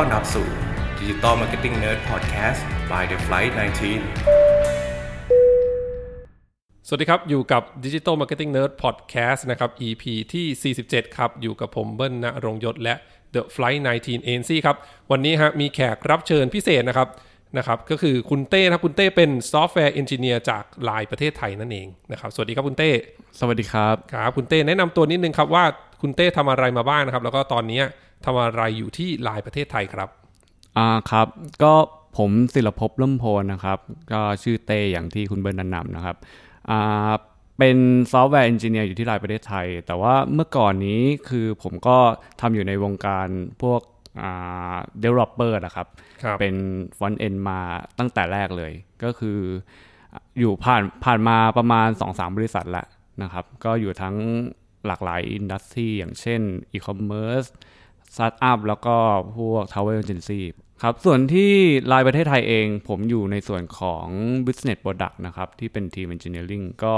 ต้อนรับสู่ Digital Marketing Nerd Podcast by The Flight 19 สวัสดีครับ อยู่กับ Digital Marketing Nerd Podcast นะครับ EP ที่ 47 ครับ อยู่กับผมเบิ้ลณรงค์ยศและ The Flight 19 Agency ครับ วันนี้ฮะมีแขกรับเชิญพิเศษนะครับนะครับก็คือคุณเต้นะครับคุณเต้เป็น software engineer จากลายประเทศไทยนั่นเองนะครับสวัสดีครับคุณเต้ สวัสดีครับครับคุณเต้แนะนำตัวนิดนึงครับว่าคุณเต้ทำอะไรมาบ้างนะครับ แล้วก็ตอนนี้ ทำอะไรอยู่ที่ลายประเทศไทยครับอ่าครับ ก็ผมศิลภพล่มโพลนะครับ ก็ชื่อเต้อย่างที่คุณเบิร์นแนะนำนะครับอ่าเป็น software engineer อยู่ที่ลายประเทศไทย แต่ว่าเมื่อก่อนนี้คือผมก็ทำอยู่ในวงการพวกอ่า developer นะครับครับเป็น frontend มาตั้งแต่แรกเลย ก็คืออยู่ผ่านผ่านมาประมาณ 2-3 บริษัทแล้วนะครับ ก็อยู่ทั้งหลากหลาย industry อย่างเช่น e-commerce สตาร์ทอัพแล้วก็พวก travel agency ครับ ส่วนที่ลายประเทศไทยเองผมอยู่ในส่วนของ business product นะครับ ที่เป็นทีม engineering ก็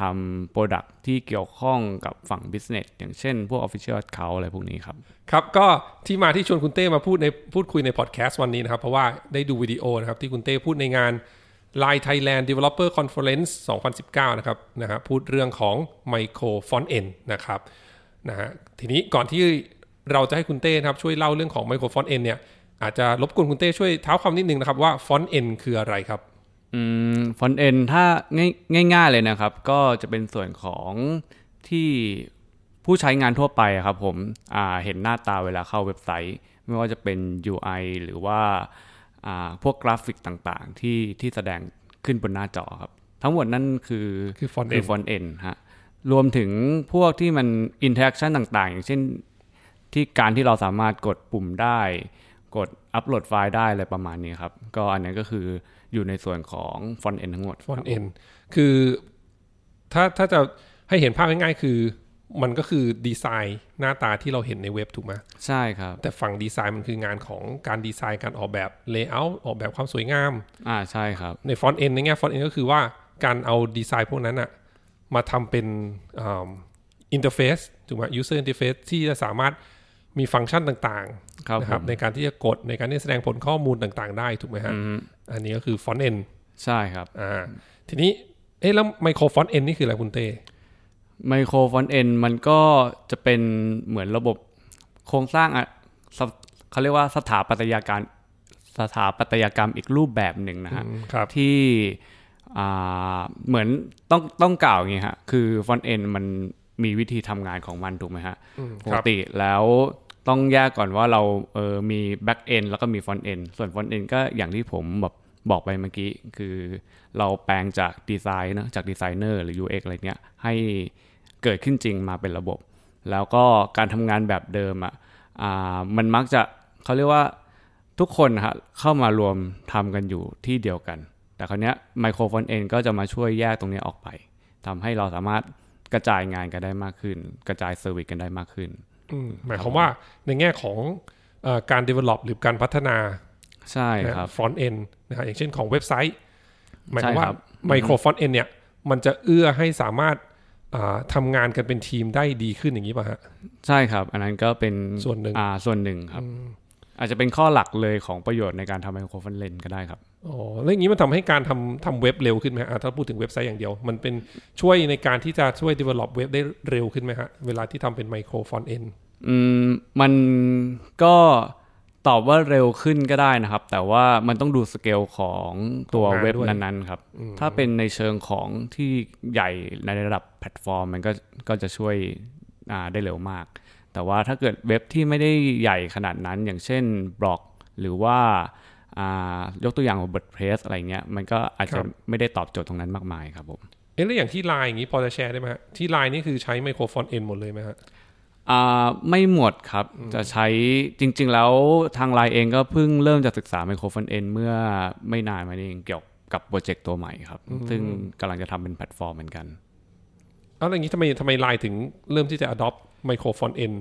ทำ product ที่เกี่ยวข้องกับฝั่ง business อย่างเช่นพวก official account อะไรพวกนี้ครับ ครับ ก็ที่มาที่ชวนคุณเต้มาพูดในพูดคุยในพอดแคสต์วันนี้นะครับ เพราะว่าได้ดูวิดีโอนะครับ ที่คุณเต้พูดในงาน Line Thailand Developer Conference 2019 นะครับนะฮะพูดเรื่องของ Micro Font End นะครับนะฮะทีนี้ก่อนที่ เราจะให้คุณเต้นะครับช่วยเล่าเรื่องของ Micro Font End เนี่ยอาจจะรบกวนคุณเต้ช่วยเท้าความนิดนึงนะครับว่า Font End คืออะไรครับอืมฟอนเอนถ้าง่ายง่ายๆเลยนะครับ ก็จะเป็นส่วนของที่ผู้ใช้งานทั่วไปอะครับผมอ่าเห็นหน้าตาเวลาเข้าเว็บไซต์ ไม่ว่าจะเป็น UI หรือว่าอ่าพวกกราฟิกต่างๆ ที่ที่แสดงขึ้นบนหน้าจอครับ ทั้งหมดนั่นคือคือ front คือ end frontend ฮะรวมถึงพวกที่มัน interaction ต่างๆ อย่างเช่น ที่การที่เราสามารถกดปุ่มได้ กดอัปโหลดไฟล์ได้อะไรประมาณนี้ครับ ก็อันนั้นก็คืออยู่ในส่วนของฟอนต์เอนทั้งหมด Font End คือถ้าถ้าจะให้เห็นภาพง่ายๆ คือ มันก็คือดีไซน์หน้าตาที่เราเห็นในเว็บถูกไหมใช่ครับ แต่ฝั่งดีไซน์มันคืองานของการดีไซน์การออกแบบเลเยอร์ออกแบบความสวยงาม อ่าใช่ครับ ใน frontend ในแง่ frontend ก็คือว่าการเอาดีไซน์พวกนั้นอะมาทำเป็น interface ถูกไหม user interface ที่จะสามารถ มีฟังก์ชันต่างครับๆนะครับผมในการที่จะกดในการที่จะแสดงผลข้อมูลต่างๆ ได้ถูกไหมฮะอันนี้ก็คือ frontend ใช่ครับอ่าทีนี้เอ๊ะแล้ว micro frontend นี่คืออะไรคุณเต้micro frontend มันก็จะเป็นเหมือนระบบโครงสร้างอะสถเขาเรียกว่าสถาปัตยการสถาปัตยกรรมอีกรูปแบบหนึ่งนะฮะครับที่อ่าเหมือนต้องต้องกล่าวอย่างงี้ฮะคือ frontend มัน มีวิธีทำงานของมันถูกไหมฮะอืมปคกรับแล้วต้องแยกก่อนว่าเราเออมี backend แล้วก็มี frontend ส่วน frontend ก็อย่างที่ผมแบบบอกไปเมื่อกี้คือเราแปลงจากดีไซน์นะจากดีไซเนอร์หรือ UX อะไรเนี้ยให้เกิดขึ้นจริงมาเป็นระบบ แล้วก็การทำงานแบบเดิมอะอ่ามันมักจะเขาเรียกว่าทุกคนนะฮะเข้ามารวมทำกันอยู่ที่เดียวกัน แต่คราวเนี้ย micro frontend ก็จะมาช่วยแยกตรงเนี้ยออกไปทำให้เราสามารถ กระจายงานกันได้มากขึ้น กระจาย service กันได้มากขึ้นอืมหมายความว่าในแง่ของเอ่อการ develop หรือการพัฒนาใช่ครับ frontend นะครับอย่างเช่นของเว็บไซต์ หมายความว่าใช่ครับ micro frontend เนี่ย มันจะเอื้อให้สามารถอ่าทำงานกันเป็นทีมได้ดีขึ้นอย่างนี้ป่ะฮะ ใช่ครับ อันนั้นก็เป็นส่วนหนึ่งอ่าส่วนหนึ่งครับ อาจจะเป็นข้อหลักเลยของประโยชน์ในการทำ micro frontend ก็ได้ครับอ๋อแล้วอย่างนี้มันทำให้การทำทำเว็บเร็วขึ้นไหมฮะอ่าถ้าพูดถึงเว็บไซต์อย่างเดียว มันเป็นช่วยในการที่จะช่วย develop เว็บได้เร็วขึ้นไหมฮะเวลาที่ทำเป็น micro frontendอืมมันก็ตอบว่าเร็วขึ้นก็ได้นะครับ แต่ว่ามันต้องดูสเกลของตัวเว็บนั้นๆครับ ถ้าเป็นในเชิงของที่ใหญ่ในระดับแพลตฟอร์ม มันก็ก็จะช่วยอ่าได้เร็วมาก แต่ว่าถ้าเกิดเว็บที่ไม่ได้ใหญ่ขนาดนั้น อย่างเช่นบล็อก หรือว่าอ่ายกตัวอย่างของ WordPress อะไรเงี้ย มันก็อาจจะไม่ได้ตอบโจทย์ตรงนั้นมากมายครับผม เอ๊ะแล้วอย่างที่ไลน์อย่างนี้พอจะแชร์ได้ไหมฮะที่ไลน์นี่คือใช้ micro frontend หมดเลยไหมฮะอ่าไม่หมดครับ จะใช้จริง ๆ แล้วทางไลน์เองก็เพิ่งเริ่มจะศึกษา micro frontend เมื่อไม่นานมานี้เองเกี่ยวกับโปรเจกต์ตัวใหม่ครับ ซึ่งกำลังจะทำเป็นแพลตฟอร์มเหมือนกัน เอาแล้วอย่างนี้ทำไมทำไมไลน์ถึงเริ่มที่จะ adopt micro frontend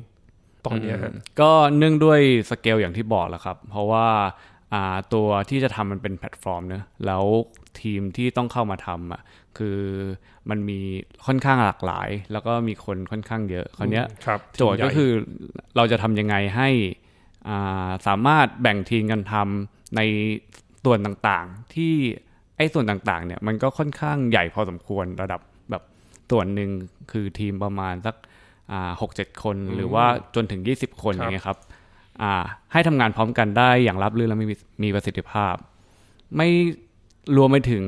ตอนเนี้ยฮะก็เนื่องด้วยสเกลอย่างที่บอกแหละครับ เพราะว่าอ่าตัวที่จะทำมันเป็นแพลตฟอร์มเนอะแล้วทีมที่ต้องเข้ามาทำอะคือมันมีค่อนข้างหลากหลาย แล้วก็มีคนค่อนข้างเยอะคราวเนี้ยครับโจทย์ก็คือเราจะทำยังไงให้อ่าสามารถแบ่งทีมกันทำในส่วนต่างๆ ที่ไอ้ส่วนต่างๆเนี่ยมันก็ค่อนข้างใหญ่พอสมควรระดับแบบส่วนหนึ่งคือทีมประมาณสัก หกเจ็ดคน หรือว่าจนถึง 20 คนครับอย่างเงี้ยครับอ่าให้ทำงานพร้อมกันได้อย่างราบรื่นและมีมีประสิทธิภาพ ไม่รวมไปถึง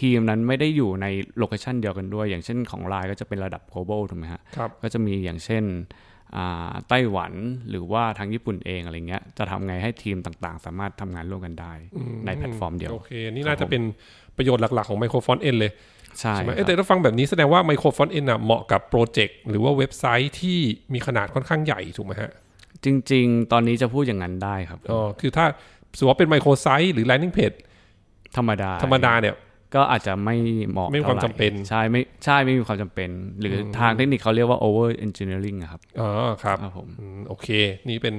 ทีมนั้นไม่ได้อยู่ใน location เดียวกันด้วย อย่างเช่นของไลน์ก็จะเป็นระดับ global ถูกไหมฮะครับก็จะมีอย่างเช่นอ่าไต้หวันหรือว่าทางญี่ปุ่นเองอะไรเงี้ยจะทำไงให้ทีมต่างๆ สามารถทำงานร่วมกันได้ในแพลตฟอร์มเดียว โอเค นี่น่าจะเป็นประโยชน์หลักๆ ของ micro frontend เลย ใช่ใช่ไหมครับ เอ้ยบแต่ถ้าฟังแบบนี้แสดงว่า micro frontend อะเหมาะกับโปรเจกต์หรือว่าเว็บไซต์ที่มีขนาดค่อนข้างใหญ่ถูกไหมฮะ จริง ๆ ตอนนี้จะพูดอย่างนั้นได้ครับอ๋อคือถ้าสมมติว่าเป็นไมโครไซต์หรือ landing page ธรรมดา ธรรมดาเนี่ย ก็อาจจะไม่เหมาะไม่มีความท่ไหร่จำเป็น ใช่ไม่ใช่ไม่มีความจำเป็น หรืออทางเทคนิคเขาเรียกว่า over engineering อะครับอ๋อครับครับผมอืมโอเค นี่เป็น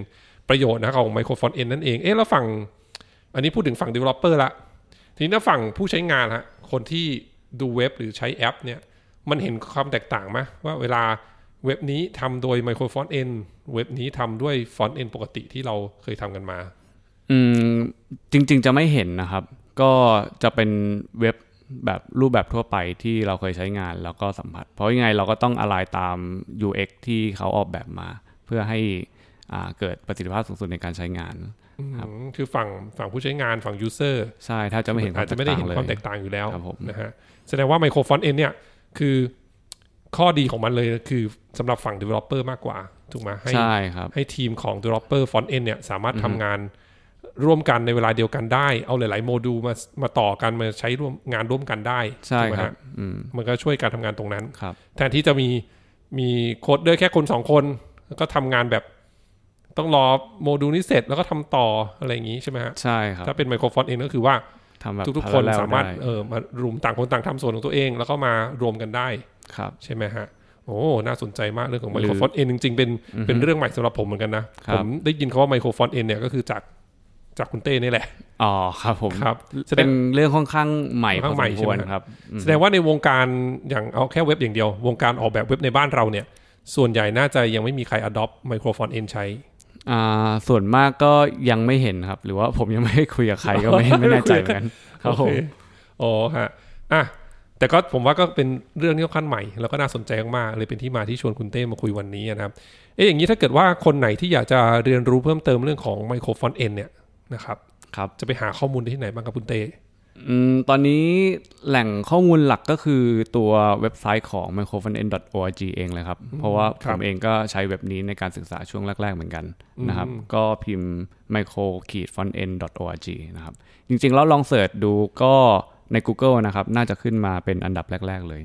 ประโยชน์นะของไมโครฟอนต์เอ็นนั่นเองเอ๊ะแล้วฝั่ง อันนี้พูดถึงฝั่ง developer ละทีนี้ถ้าฝั่งผู้ใช้งานฮะคนที่ ดูเว็บหรือใช้แอปเนี่ยมันเห็นความแตกต่างไหมว่าเวลาเว็บนี้ทำโดย micro frontend เว็บนี้ทำด้วย frontend ปกติที่เราเคยทำกันมา อืม จริง ๆ จะไม่เห็นนะครับ ก็จะเป็นเว็บแบบรูปแบบทั่วไปที่เราเคยใช้งานแล้วก็สัมผัส เพราะยังไงเราก็ต้องอะไรตาม UX ที่เขาออกแบบมา เพื่อให้ เกิดประสิทธิภาพสูงสุดในการใช้งานอืมคือฝั่งฝั่งผู้ใช้งานฝั่ง user ใช่ถ้าจะไม่เห็นควาอาจจะไม่ได้เห็นลยความแตกต่างอยู่แล้วครับผมนะฮะแสดงว่า micro frontend เนี่ยคือข้อดีของมันเลยคือสำหรับฝั่ง developer มากกว่า ถูกไหมให้ใช่ครับให้ทีมของ developer front end เนี่ยสามารถทำงานร่วมกันในเวลาเดียวกันได้ เอาหลาย ๆ โมดูลมามาต่อกันมาใช้ร่วมงานร่วมกันได้ใช่ถูกไหมครับฮะอืมมันก็ช่วยการทำงานตรงนั้นครับแทนที่จะมีมี coder แค่คนสองคนแล้วก็ทำงานแบบ ต้องรอโมดูลนี้เสร็จแล้วก็ทำต่ออะไรอย่างนี้ใช่ไหมฮะใช่ครับถ้าเป็น micro frontend ก็คือว่าทำแบบทุกๆคน parallel สามารถได้เออมารวมต่างคนต่างทำส่วนของตัวเอง แล้วก็มารวมกันได้ครับใช่ไหมฮะโอ้น่าสนใจมากเรื่องของ micro frontend จริงๆเป็นเป็นเรื่องใหม่สำหรับผมเหมือนกันนะครัผบมได้ยินคำว่า micro frontend เนี่ยก็คือจากจากคุณเต้นี่แหละ อ๋อครับผมครับแสดเป็งนเรื่องค่อนข้างใหม่พค่อนอข้างใหม่สมควรใช่ไหมครับอืมแสดงว่าในวงการอย่างเอาแค่เว็บอย่างเดียว วงการออกแบบเว็บในบ้านเราเนี่ย ส่วนใหญ่น่าจะยังไม่มีใคร adopt micro frontend ใช้ อ่าส่วนมากก็ยังไม่เห็นครับ หรือว่าผมยังไม่ได้คุยกับใครก็ไม่ไม่แน่ใจเหมือนกันครับผโอมเคอ๋อฮะอะแต่ก็ผมว่าก็เป็นเรื่องที่ค่อนข้างใหม่ แล้วก็น่าสนใจมากๆเลยเป็นที่มาที่ชวนคุณเต้มาคุยวันนี้นะครับเอ๊ะอย่างนี้ถ้าเกิดว่าคนไหนที่อยากจะเรียนรู้เพิ่มเติมเรื่องของ micro frontend เนี่ยนะครับครับจะไปหาข้อมูลได้ที่ไหนบ้างครับคุณเต้อืม ตอนนี้แหล่งข้อมูลหลักก็คือตัวเว็บไซต์ของ micro-frontends.org เองเลยครับ เพราะว่าผมเองก็ใช้เว็บนี้ในการศึกษาช่วงแรก ๆ เหมือนกันนะครับ ก็พิมพ์ micro frontends org นะครับ จริง ๆ แล้วลอง search ดูก็ใน Google นะครับ น่าจะขึ้นมาเป็นอันดับแรก ๆ เลย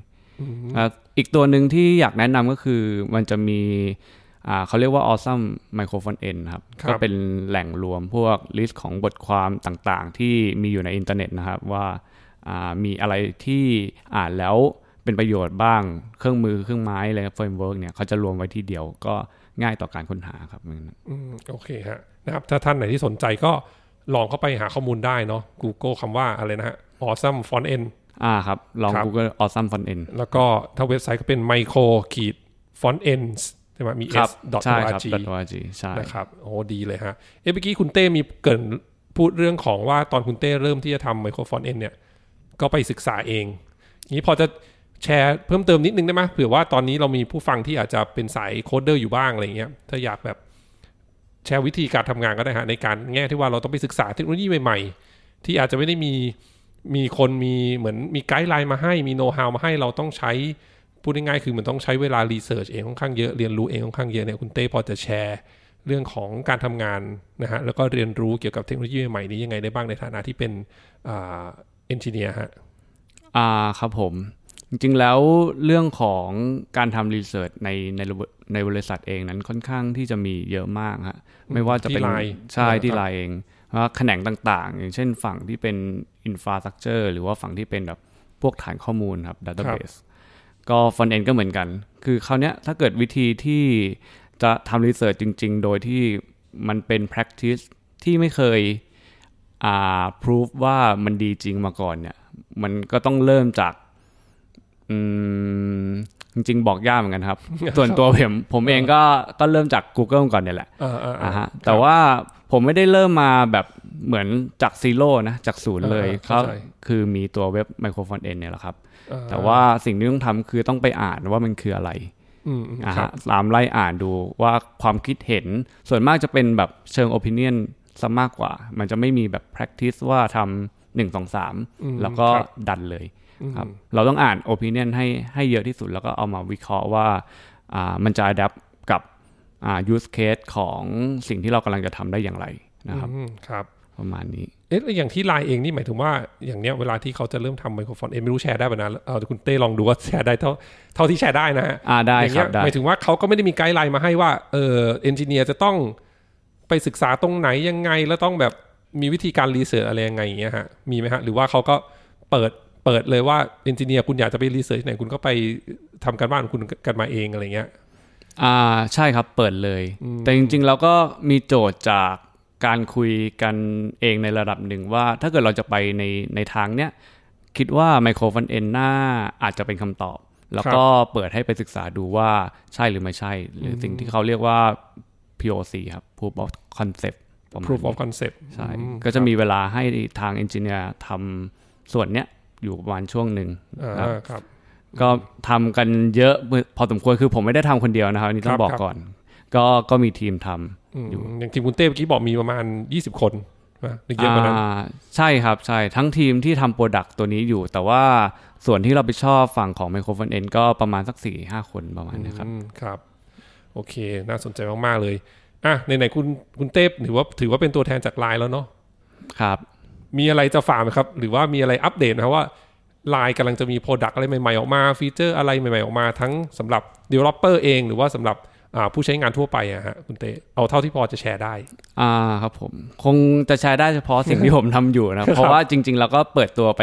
อะอีกตัวหนึ่งที่อยากแนะนำก็คือมันจะมีอ่า เขาเรียกว่า awesome micro frontends ครับครับก็เป็นแหล่งรวมพวก list ของบทความต่างๆ ที่มีอยู่ในอินเทอร์เน็ตนะครับว่าอ่ามีอะไรที่อ่านแล้วเป็นประโยชน์บ้างเครื่องมือเครื่องไม้อะไร framework เนี่ยเขาจะรวมไว้ที่เดียวก็ง่ายต่อการค้นหาครับอืมโอเคฮะนะครับถ้าท่านไหนที่สนใจก็ลองเข้าไปหาข้อมูลได้เนาะ Google คำว่าอะไรนะฮะ awesome frontend อ่าครับ ลองครับ Google awesome frontend แล้วก็ถ้าเว็บไซต์ก็เป็น micro ขีด frontends ใช่ ไหมมีครับ s dot ใช่ครับ org .org ใช่นะครับโอ้ดีเลยฮะเอ๊ะเมื่อกี้คุณเต้มีเกริ่นพูดเรื่องของว่าตอนคุณเต้เริ่มที่จะทำ micro frontend เนี่ยก็ไปศึกษาเองนี้พอจะแชร์เพิ่มเติมนิดนึงได้ไหมเผื่อว่าตอนนี้เรามีผู้ฟังที่อาจจะเป็นสาย coder อยู่บ้างอะไรเงี้ยถ้าอยากแบบแชร์วิธีการทำงานก็ได้ฮะในการแง่ที่ว่าเราต้องไปศึกษาเทคโนโลยีใหม่ ๆ ที่อาจจะไม่ได้มีมีคนมีเหมือนมี guideline มาให้มีโน้ตฮาวมาให้เราต้องใช้ พูดง่ายๆคือมันต้องใช้เวลา research เองค่อนข้างเยอะเรียนรู้เองค่อนข้างเยอะเนี่ยคุณเต้พอจะแชร์เรื่องของการทำงานนะฮะแล้วก็เรียนรู้เกี่ยวกับเทคโนโลยีใหม่ๆนี้ยังไงได้บ้างในฐานะที่เป็นอ่า engineer ฮะอ่าครับผม จริงๆแล้วเรื่องของการทำ research ในในระบบในบริษัทเองนั้นค่อนข้างที่จะมีเยอะมากฮะไม่ว่าจะเป็นที่ Line ใช่นะครับที่ไลน์เองว่าแขนงต่างๆ อย่างเช่นฝั่งที่เป็น infrastructure หรือว่าฝั่งที่เป็นแบบพวกฐานข้อมูลครับ database ก็ฟอนเอนก็เหมือนกัน คือคราวนี้ถ้าเกิดวิธีที่จะทำรีเสิร์ชจริง ๆ โดยที่มันเป็น practice ที่ไม่เคยอ่า proof ว่ามันดีจริงมาก่อนเนี่ย มันก็ต้องเริ่มจากอืม จริงๆ บอกยากเหมือนกันครับ ส่วนตัวผมผมเองก็ก็เริ่มจาก Google ก่อนเนี่ยแหละอ่าอ่าอ่าฮะแต่ว่าผมไม่ได้เริ่มมาแบบเหมือนจากซีโร่นะจากศูนย์เลยอ่าเขาเข้าใจคือมีตัวเว็บ Microphone N เนี่ยแหละครับอ่แต่ว่าสิ่งที่ต้องทำคือต้องไปอ่านว่ามันคืออะไรอืมอืมอ่าครัฮะบตามไล่อ่านดูว่าความคิดเห็น ส่วนมากจะเป็นแบบเชิง opinion ซะมากกว่า มันจะไม่มีแบบ practice ว่าทำหนึ่งสองสามอืมแล้วก็ครับดันเลยอืม ครับเราต้องอ่าน opinion ให้ให้เยอะที่สุดแล้วก็เอามาวิเคราะห์ว่าอ่ามันจะ adapt กับอ่า use case ของสิ่งที่เรากำลังจะทำได้อย่างไรนะครับอืมครับประมาณนี้เอ๊ะแล้วอย่างที่ไลน์เองนี่หมายถึงว่าอย่างเนี้ยเวลาที่เขาจะเริ่มทำ micro frontend ไม่รู้แชร์ได้ป่ะนะเอาคุณเต้ลองดูว่าแชร์ได้เท่าเท่าที่แชร์ได้นะฮะอ่าได้อย่างคเงี้รัยบได้หมายถึงว่าเขาก็ไม่ได้มี guideline มาให้ว่าเออ engineer จะต้องไปศึกษาตรงไหนยังไงแล้วต้องแบบมีวิธีการ research อะไรยังไงอย่างเงี้ยฮะมีไหมฮะหรือว่าเขาก็เปิด เปิดเลยว่า engineer คุณอยากจะไป research ไหนคุณก็ไปทำการบ้านของคุณกันมาเองอะไรเงี้ย อ่าใช่ครับเปิดเลย แต่จริงๆเราก็มีโจทย์จากการคุยกันเองในระดับหนึ่งว่า ถ้าเกิดเราจะไปในในทางเนี้ยคิดว่าไมโครฟันเอ็นน่าอาจจะเป็นคำตอบ แล้วก็เปิดให้ไปศึกษาดูว่าใช่หรือไม่ใช่ หรือสิ่งที่เขาเรียกว่า POC ครับ Proof of Concept ประมาณ proof นี้ of concept ใช่อืมก็จะมีเวลาให้ทางเอนจิเนียร์ทำส่วนเนี้ย อยู่ประมาณช่วงหนึ่งอ่าครับครับ ก็ทำกันเยอะพอสมควรคือผมไม่ได้ทำคนเดียวนะครับอันนี้ต้อครังบบอกครับก่อน ก็ก็มีทีมทำอืมอย่างทีมคุณเต้เมื่อกี้บอกมีประมาณ 20 คนนะหรือเยอะกว่านั้นอ่าใช่ครับใช่ทั้งทีมที่ทำ product ตัวนี้อยู่ แต่ว่าส่วนที่เราไปชอบฝั่งของ micro frontend ก็ประมาณสักสี่ห้าคนประมาณเนี้ยครับอืมครับ โอเค น่าสนใจมาก ๆ เลยอะไหนๆคุณคุณเต้ถือว่าถือว่าเป็นตัวแทนจากไลน์แล้วเนาะครับ มีอะไรจะฝากไหมครับ หรือว่ามีอะไรอัปเดตนะครับว่าไลน์กำลังจะมี product อะไรใหม่ ๆ ออกมา feature อะไรใหม่ ๆ ออกมาทั้งสำหรับ Developer เอง หรือว่าสำหรับอ่าผู้ใช้งานทั่วไปอะฮะคุณเต้เอาเท่าที่พอจะแชร์ได้ อ่าครับผม คงจะแชร์ได้เฉพาะสิ่งที่ผมทำอยู่นะ เพราะว่าจริง ๆ เราก็เปิดตัวไป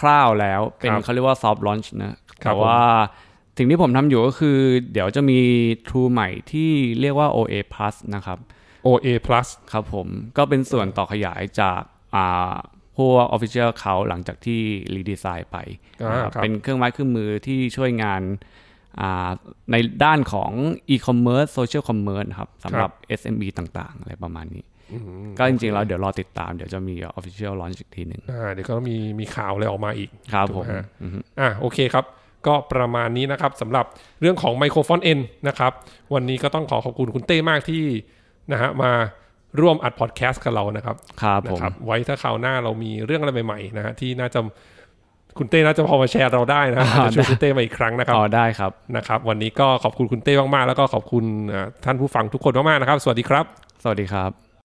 คร่าวๆแล้ว เป็นครับเขาเรียกว่า soft launch นะครัแต่บว่าสิ่งที่ผมทำอยู่ก็คือ เดี๋ยวจะมี True ใหม่ที่เรียกว่า OA Plus นะครับ OA plus ครับผมก็เป็นส่วนต่อขยายจากอ่า พวก Official เขาหลังจากที่รีดีไซน์ไปอ่านะครับครับเป็นเครื่องไม้เครื่องมือที่ช่วยงานอ่าในด้านของ e-commerce social commerce ครับสำหรับ SME ต่างๆ อะไรประมาณนี้ ก็จริงๆแล้วเดี๋ยวรอติดตามเดี๋ยวจะมี Official Launch อีกทีหนึ่งอ่าเดี๋ยวก็มีมีข่าวอะไรออกมาอีก ครับถูกผมไหฮะอะโอเคครับ ก็ประมาณนี้นะครับสำหรับเรื่องของไมโครโฟน N นะครับ วันนี้ก็ต้องขอขอบคุณคุณเต้มากที่นะฮะมา ร่วมอัดพอดแคสต์กับเรานะครับครับนะผมครับไว้ถ้าคราวหน้าเรามีเรื่องอะไรใหม่ๆนะฮะที่น่าจะคุณเต้น่าจะพอมาแชร์เราได้นะฮะอาจจะชวนคุณเต้มาอีกครั้งนะครับอ๋อได้ครับนะครับ วันนี้ก็ขอบคุณคุณเต้มากๆแล้วก็ขอบคุณอ่าท่านผู้ฟังทุกคนมากๆนะครับ สวัสดีครับ สวัสดีครับ